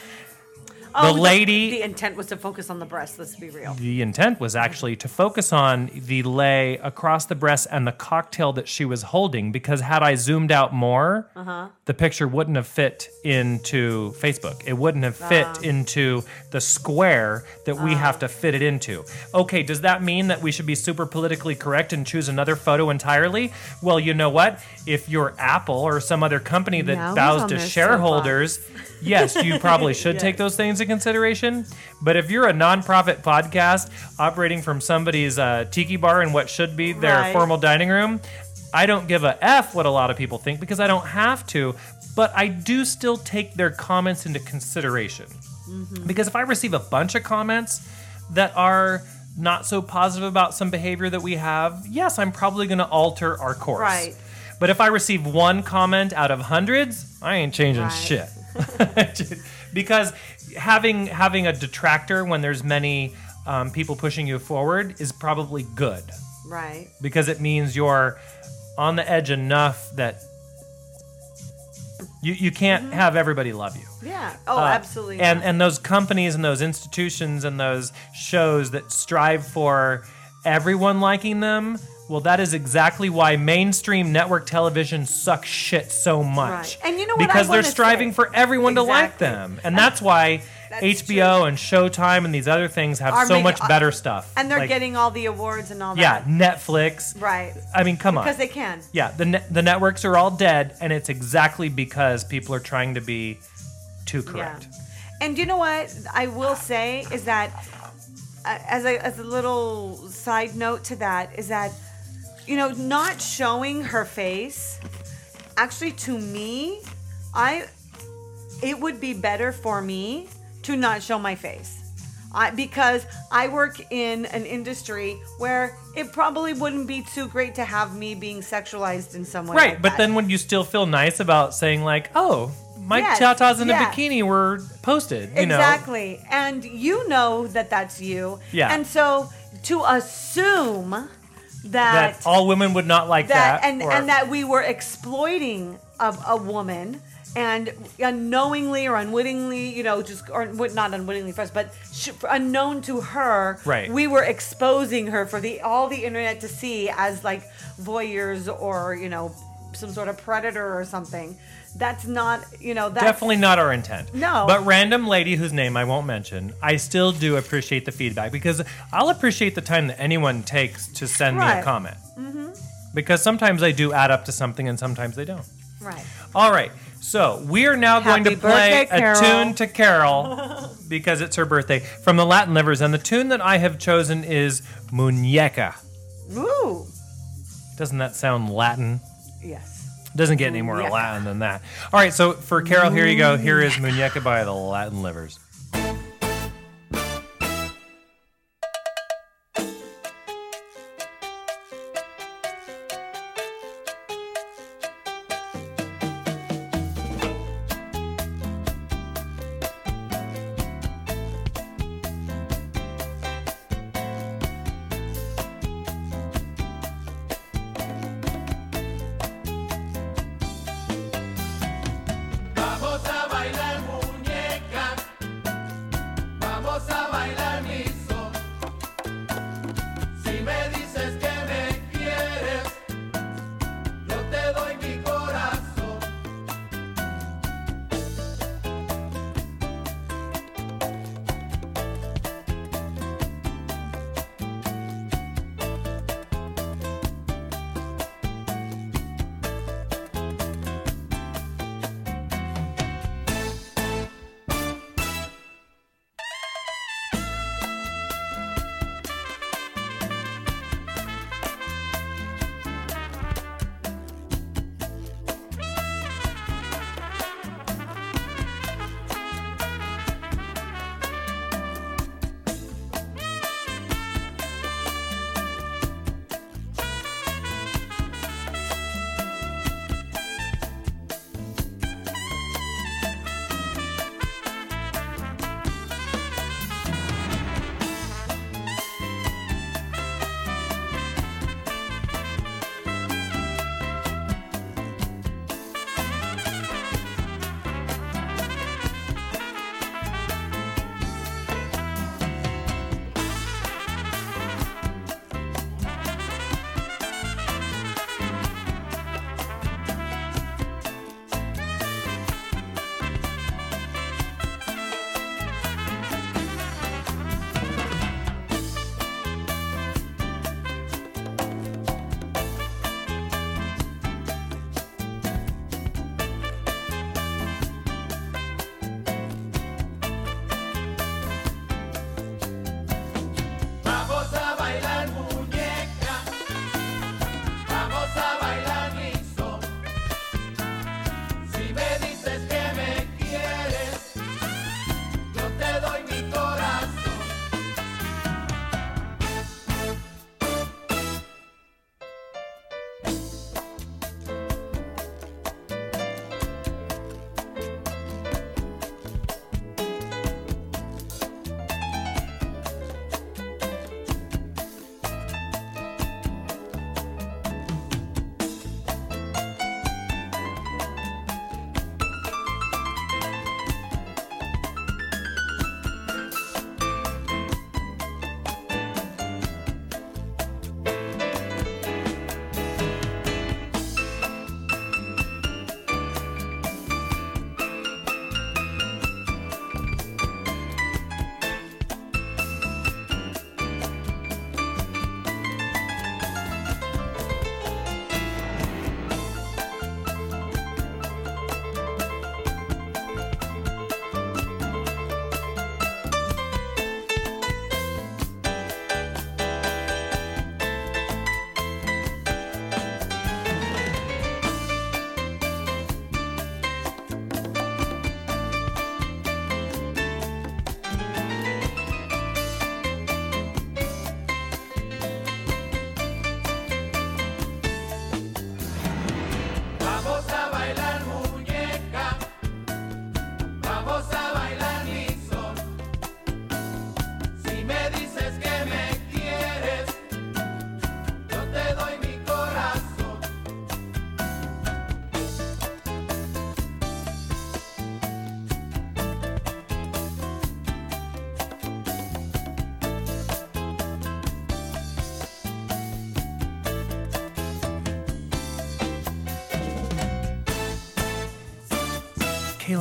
Oh, the lady. The intent was to focus on the breast. Let's be real. the intent was actually to focus on the lay across the breast and the cocktail that she was holding because had I zoomed out more, Uh-huh. the picture wouldn't have fit into Facebook. It wouldn't have fit into the square that we have to fit it into. Okay, does that mean that we should be super politically correct and choose another photo entirely? Well, you know what? If you're Apple or some other company that Now bows to shareholders, yes, you probably should Yes. take those things into consideration. But if you're a nonprofit podcast operating from somebody's uh, tiki bar in what should be their Right. formal dining room, I don't give a F what a lot of people think because I don't have to. But I do still take their comments into consideration. Mm-hmm. Because if I receive a bunch of comments that are not so positive about some behavior that we have, yes, I'm probably going to alter our course. Right. But if I receive one comment out of hundreds, I ain't changing Right. shit. because having having a detractor when there's many um, people pushing you forward is probably good Right. because it means you're on the edge enough that you, you can't have everybody love you. Yeah. Oh, Uh, absolutely. And not. and those companies and those institutions and those shows that strive for everyone liking them, well, that is exactly why mainstream network television sucks shit so much. Right. And you know what I Because they're striving say? for everyone to like them, and that's why That's HBO true. and Showtime and these other things have Are so making- much better stuff. and they're Like, getting all the awards and all that. yeah, Netflix. Right. I mean, come on. Because they can. Yeah, the ne- the networks are all dead, and it's exactly because people are trying to be too correct. Yeah. And you know what I will say is that, uh, as a as a little side note to that, is that, you know, not showing her face, actually to me, I, it would be better for me to not show my face. I, because I work in an industry where it probably wouldn't be too great to have me being sexualized in some way. Right, like but that. then would you still feel nice about saying like, "Oh, my Yes, tatas in yeah. a bikini were posted," you know? exactly and you know that that's you Yeah. and so to assume that That all women would not like that that, and or- and that we were exploiting a, a woman and unknowingly or unwittingly, you know, just or not unwittingly us, but sh- unknown to her, Right. we were exposing her for the all the internet to see as like voyeurs or you know some sort of predator or something. That's not, you know, that's Definitely not our intent. No. But random lady whose name I won't mention, I still do appreciate the feedback because I'll appreciate the time that anyone takes to send me a comment. Mm-hmm. Because sometimes they do add up to something and sometimes they don't. right. All right. So we are now going to play birthday, a tune to Carol because it's her birthday from the Latin Livers. And the tune that I have chosen is Muñeca. Ooh, Doesn't that sound Latin? yes. Doesn't get any more Muñeca. Latin than that. All right, so for Carol, here you go. Here is Muñeca by the Latin Livers.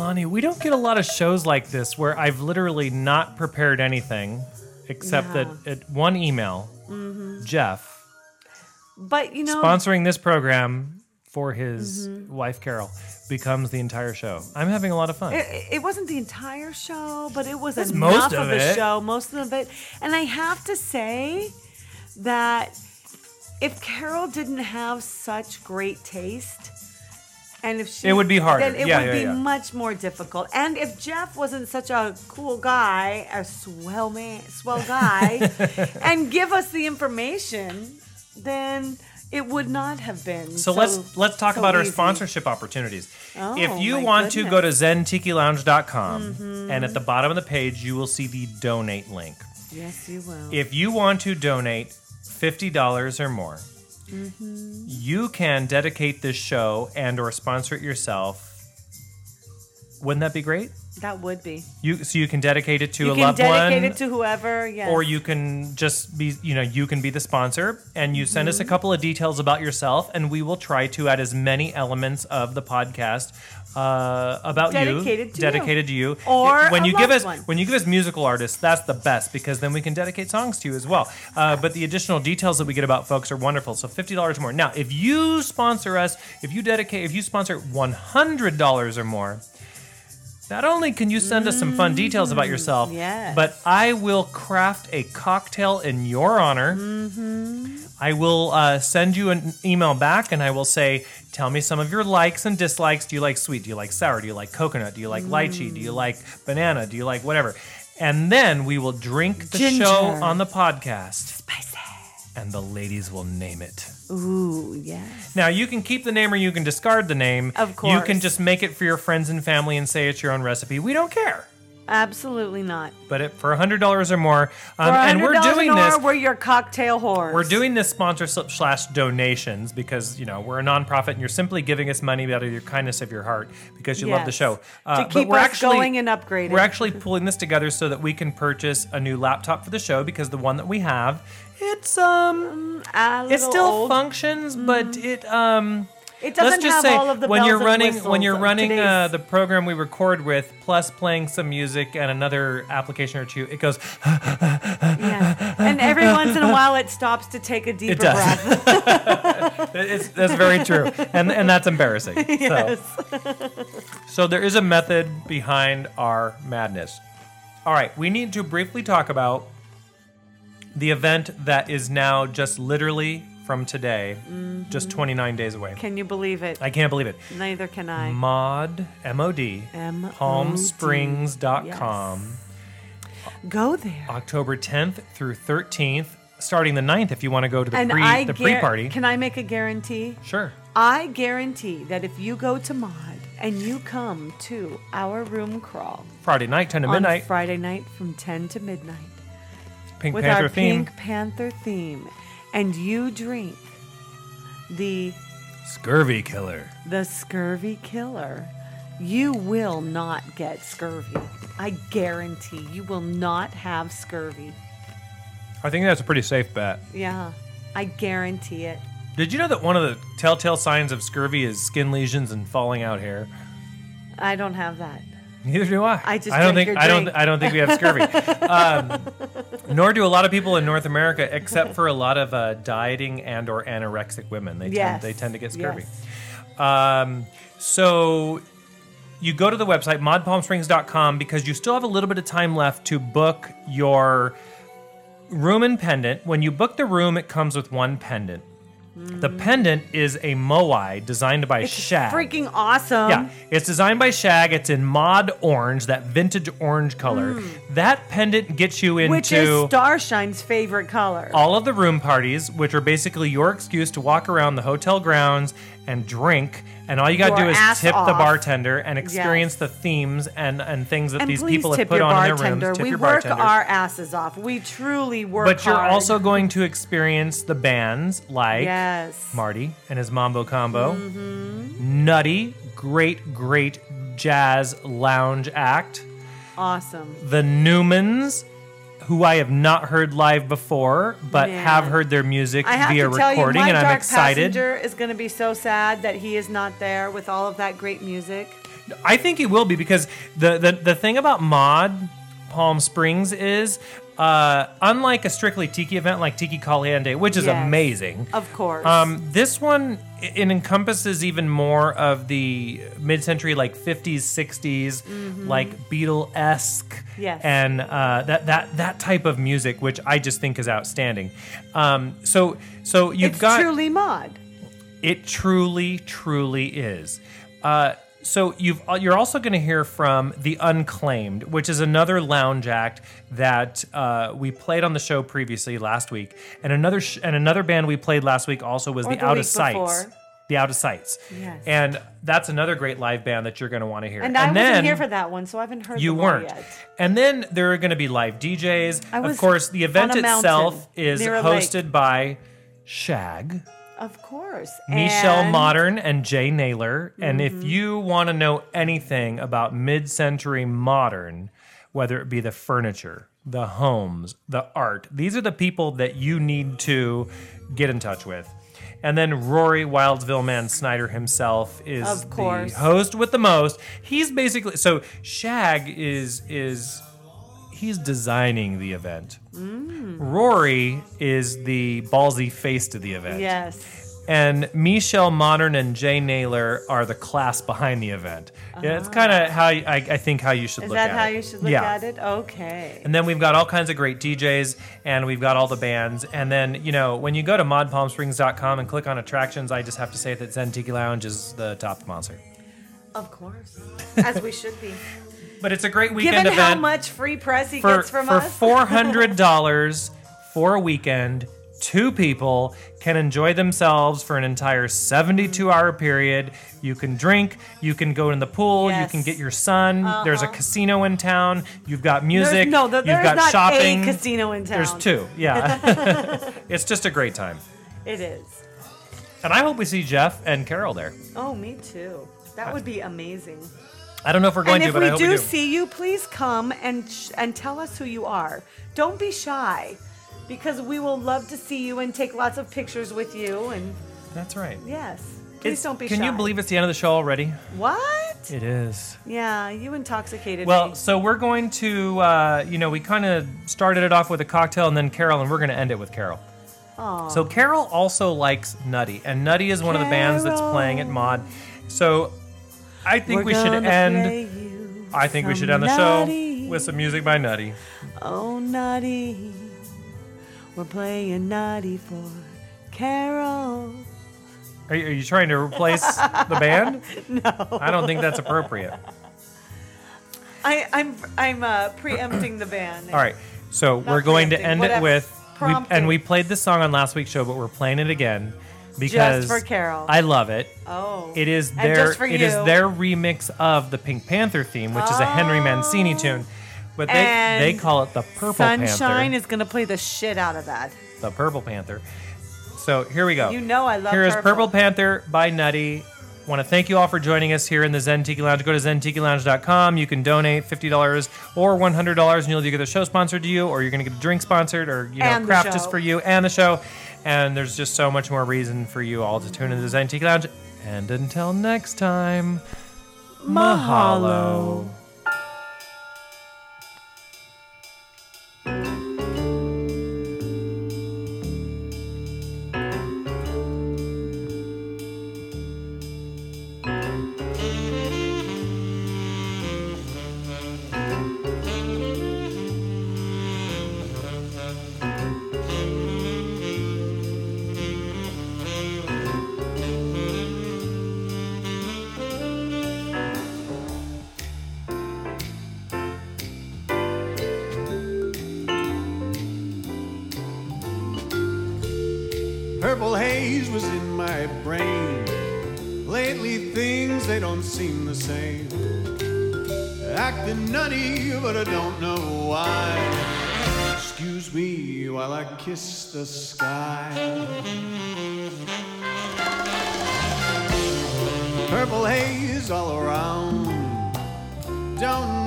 Kaylani, we don't get a lot of shows like this where I've literally not prepared anything except Yeah. Mm-hmm. that at one email, Jeff But you know, sponsoring this program for his Mm-hmm. wife Carol becomes the entire show. I'm having a lot of fun. It, it wasn't the entire show, but it was enough most of the it. show, most of it. And I have to say that if Carol didn't have such great taste, and if she, It would be hard. then it Yeah, would yeah, be yeah. much more difficult. And if Jeff wasn't such a cool guy, a swell man, swell guy, and give us the information, then it would not have been. So, let's let's talk so about our sponsorship opportunities. Oh, if you want to go to goodness. Mm-hmm. zentikilounge.com and at the bottom of the page you will see the donate link. Yes, you will. If you want to donate $50 or more, Mm-hmm. you can dedicate this show and or sponsor it yourself. Wouldn't that be great? that would be. You so you can dedicate it to you a loved one. You can dedicate it to whoever. Yes. or you can just be you know you can be the sponsor and you send us a Mm-hmm. couple of details about yourself and we will try to add as many elements of the podcast uh, about Dedicated you. to dedicated to you. Or when you give us one. when you give us musical artists that's the best because then we can dedicate songs to you as well. Uh, but the additional details that we get about folks are wonderful. So $50 or more. Now if you sponsor us if you dedicate if you sponsor $100 or more not only can you send us some fun details about yourself, yes. but I will craft a cocktail in your honor. Mm-hmm. I will uh, send you an email back and I will say, tell me some of your likes and dislikes. Do you like sweet? Do you like sour? Do you like coconut? Do you like lychee? Do you Mm. like banana? Do you like whatever? And then we will drink the Ginger. show on the podcast Spicy. And the ladies will name it. Ooh, yes. Now you can keep the name or you can discard the name. Of course. You can just make it for your friends and family and say it's your own recipe. We don't care. Absolutely not. But it, for hundred dollars or more, um, and we're doing or this. We're your cocktail whores. We're doing this sponsorship slash donations because you know we're a nonprofit and you're simply giving us money out of your kindness of your heart because you love the show. Uh, To keep we're us actually, going and upgrading. We're actually pulling this together so that we can purchase a new laptop for the show because the one that we have, it's um, A it still old. functions, but it um. It doesn't Let's just have say all of the when you're running when you're running uh, the program we record with, plus playing some music and another application or two, it goes. Yeah. And every once in a while, it stops to take a deeper does. breath. It's, that's very true, and and that's embarrassing. yes. So, so there is a method behind our madness. All right, we need to briefly talk about the event that is now just literally from today, just mm-hmm. 29 days away. Can you believe it? I can't believe it. Neither can I. Mod M O D. PalmSprings.com. Go there. October 10th through 13th, starting the 9th if you want to go to the and pre I the guar- pre party. Can I make a guarantee? Sure. I guarantee that if you go to Mod and you come to our room crawl Friday night, 10 to midnight. Friday night from 10 to midnight Pink with Panther our theme. Pink Panther theme, and you drink the Scurvy killer. the scurvy killer, you will not get scurvy. I guarantee you will not have scurvy. I think that's a pretty safe bet. Yeah, I guarantee it. Did you know that one of the telltale signs of scurvy is skin lesions and falling out hair? I don't have that. Neither do I. I just I don't think I don't. I don't think we have scurvy. um, nor do a lot of people in North America, except for a lot of uh, dieting and or anorexic women. They Yes. tend they tend to get scurvy. Yes. Um, so you go to the website modpalmsprings.com because you still have a little bit of time left to book your room and pendant. When you book the room, it comes with one pendant. The pendant is a moai designed by It's Shag. freaking awesome. Yeah, it's designed by Shag. It's in mod orange, that vintage orange color. Mm. That pendant gets you into. Which is Starshine's favorite color. all of the room parties, which are basically your excuse to walk around the hotel grounds and drink. And all you got to do is tip the bartender and experience Yes. the themes and, and things that and these people have put on in their rooms. Tip we your work bartender. our asses off. We truly work but you're hard. also going to experience the bands like yes. Marty and his Mambo Combo, Mm-hmm. Nutty, great, great jazz lounge act. awesome. the Newmans, who I have not heard live before, but Man. have heard their music I have via to tell recording, you, my and I'm dark excited. passenger is going to be so sad that he is not there with all of that great music. I think it will be because the the, the thing about Mod Palm Springs is uh, unlike a strictly tiki event like Tiki Caliente, which is Yes. amazing. Of course. Um, this one it it encompasses even more of the mid-century, like 50s, 60s, like Beatle-esque, Mm-hmm. Yes. and uh, that that that type of music, which I just think is outstanding. Um, so so you've it's got truly mod. it truly, truly is. Uh, so you've you're also going to hear from the Unclaimed, which is another lounge act that uh, we played on the show previously last week, and another sh- and another band we played last week also was Or the, the Out of before. The Out of Sights. Yes. And that's another great live band that you're going to want to hear. And, I then, wasn't here for that one, so I haven't heard you weren't. yet. And then there are going to be live DJs. Of course, the event a mountain itself is near a lake. hosted by Shag. Of course. Michelle And- Modern and Jay Naylor. And if Mm-hmm. you want to know anything about mid century modern, whether it be the furniture, the homes, the art, these are the people that you need to get in touch with. And then Rory Wildsville Man Snyder himself is Of course. the host with the most. He's basically so Shag is is he's designing the event. Mm. Rory is the ballsy face to the event. Yes. And Michelle Modern and Jay Naylor are the class behind the event. Yeah, it's kind of how I, I think how you should. Is look at it. Is that how you should look yeah. at it? Okay. And then we've got all kinds of great DJs and we've got all the bands. And then, you know, when you go to modpalmsprings.com and click on attractions, I just have to say that Zen Tiki Lounge is the top sponsor. Of course. As we should be. But it's a great weekend Given event. how much free press he for, gets from us. for us. $400 for a weekend, two people can enjoy themselves for an entire 72 hour period. You can drink, you can go in the pool, Yes. Uh-huh. you can get your sun. There's a casino in town, you've got There's- music, no, there- you've there's got not shopping. a casino in town. There's two, yeah. it's just a great time. It is. And I hope we see Jeff and Carol there. Oh, me too. That would be amazing. I don't know if we're going and to, if but we I hope do, we do. see you, please come and sh- and tell us who you are. Don't be shy, because we will love to see you and take lots of pictures with you. And That's right. yes, please It's- don't be can shy. you believe it's the end of the show already? what? It is. Yeah, you intoxicated Well, me. so we're going to, uh, you know, we kind of started it off with a cocktail and then Carol, and we're going to end it with Carol. So Carol also likes Nutty, and Nutty is one of the bands that's playing at Mod. So I think We're we should end. I think we should end the Nutty. show with some music by Nutty. Oh, Nutty, we're playing Nutty for Carol. Are you, are you trying to replace the band? No, I don't think that's appropriate. I, I'm I'm uh, preempting the band. All right, so we're going to end it with, we, and we played this song on last week's show, but we're playing it again because for Carol. I love it. Oh, It is And their just for it is you. their remix of the Pink Panther theme, which is a Henry oh. Mancini tune. But they And they call it the Purple Panther. Sunshine Panther. is gonna play the shit out of that. the Purple Panther. So here we go. You know I love Here is purple. Purple Panther by Nutty. Want to thank you all for joining us here in the Zen Tiki Lounge. Go to zentikilounge.com. You can donate $50 or $100 and you'll either get the show sponsored to you or you're going to get a drink sponsored or, you know, And the craft just for you and the show. And there's just so much more reason for you all to tune into Zen Tiki Lounge. And until next time, mahalo. Purple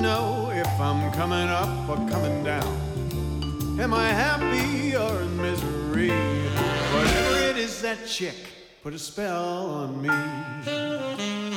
know if I'm coming up or coming down. Am I happy or in misery? Whatever it is, that chick put a spell on me.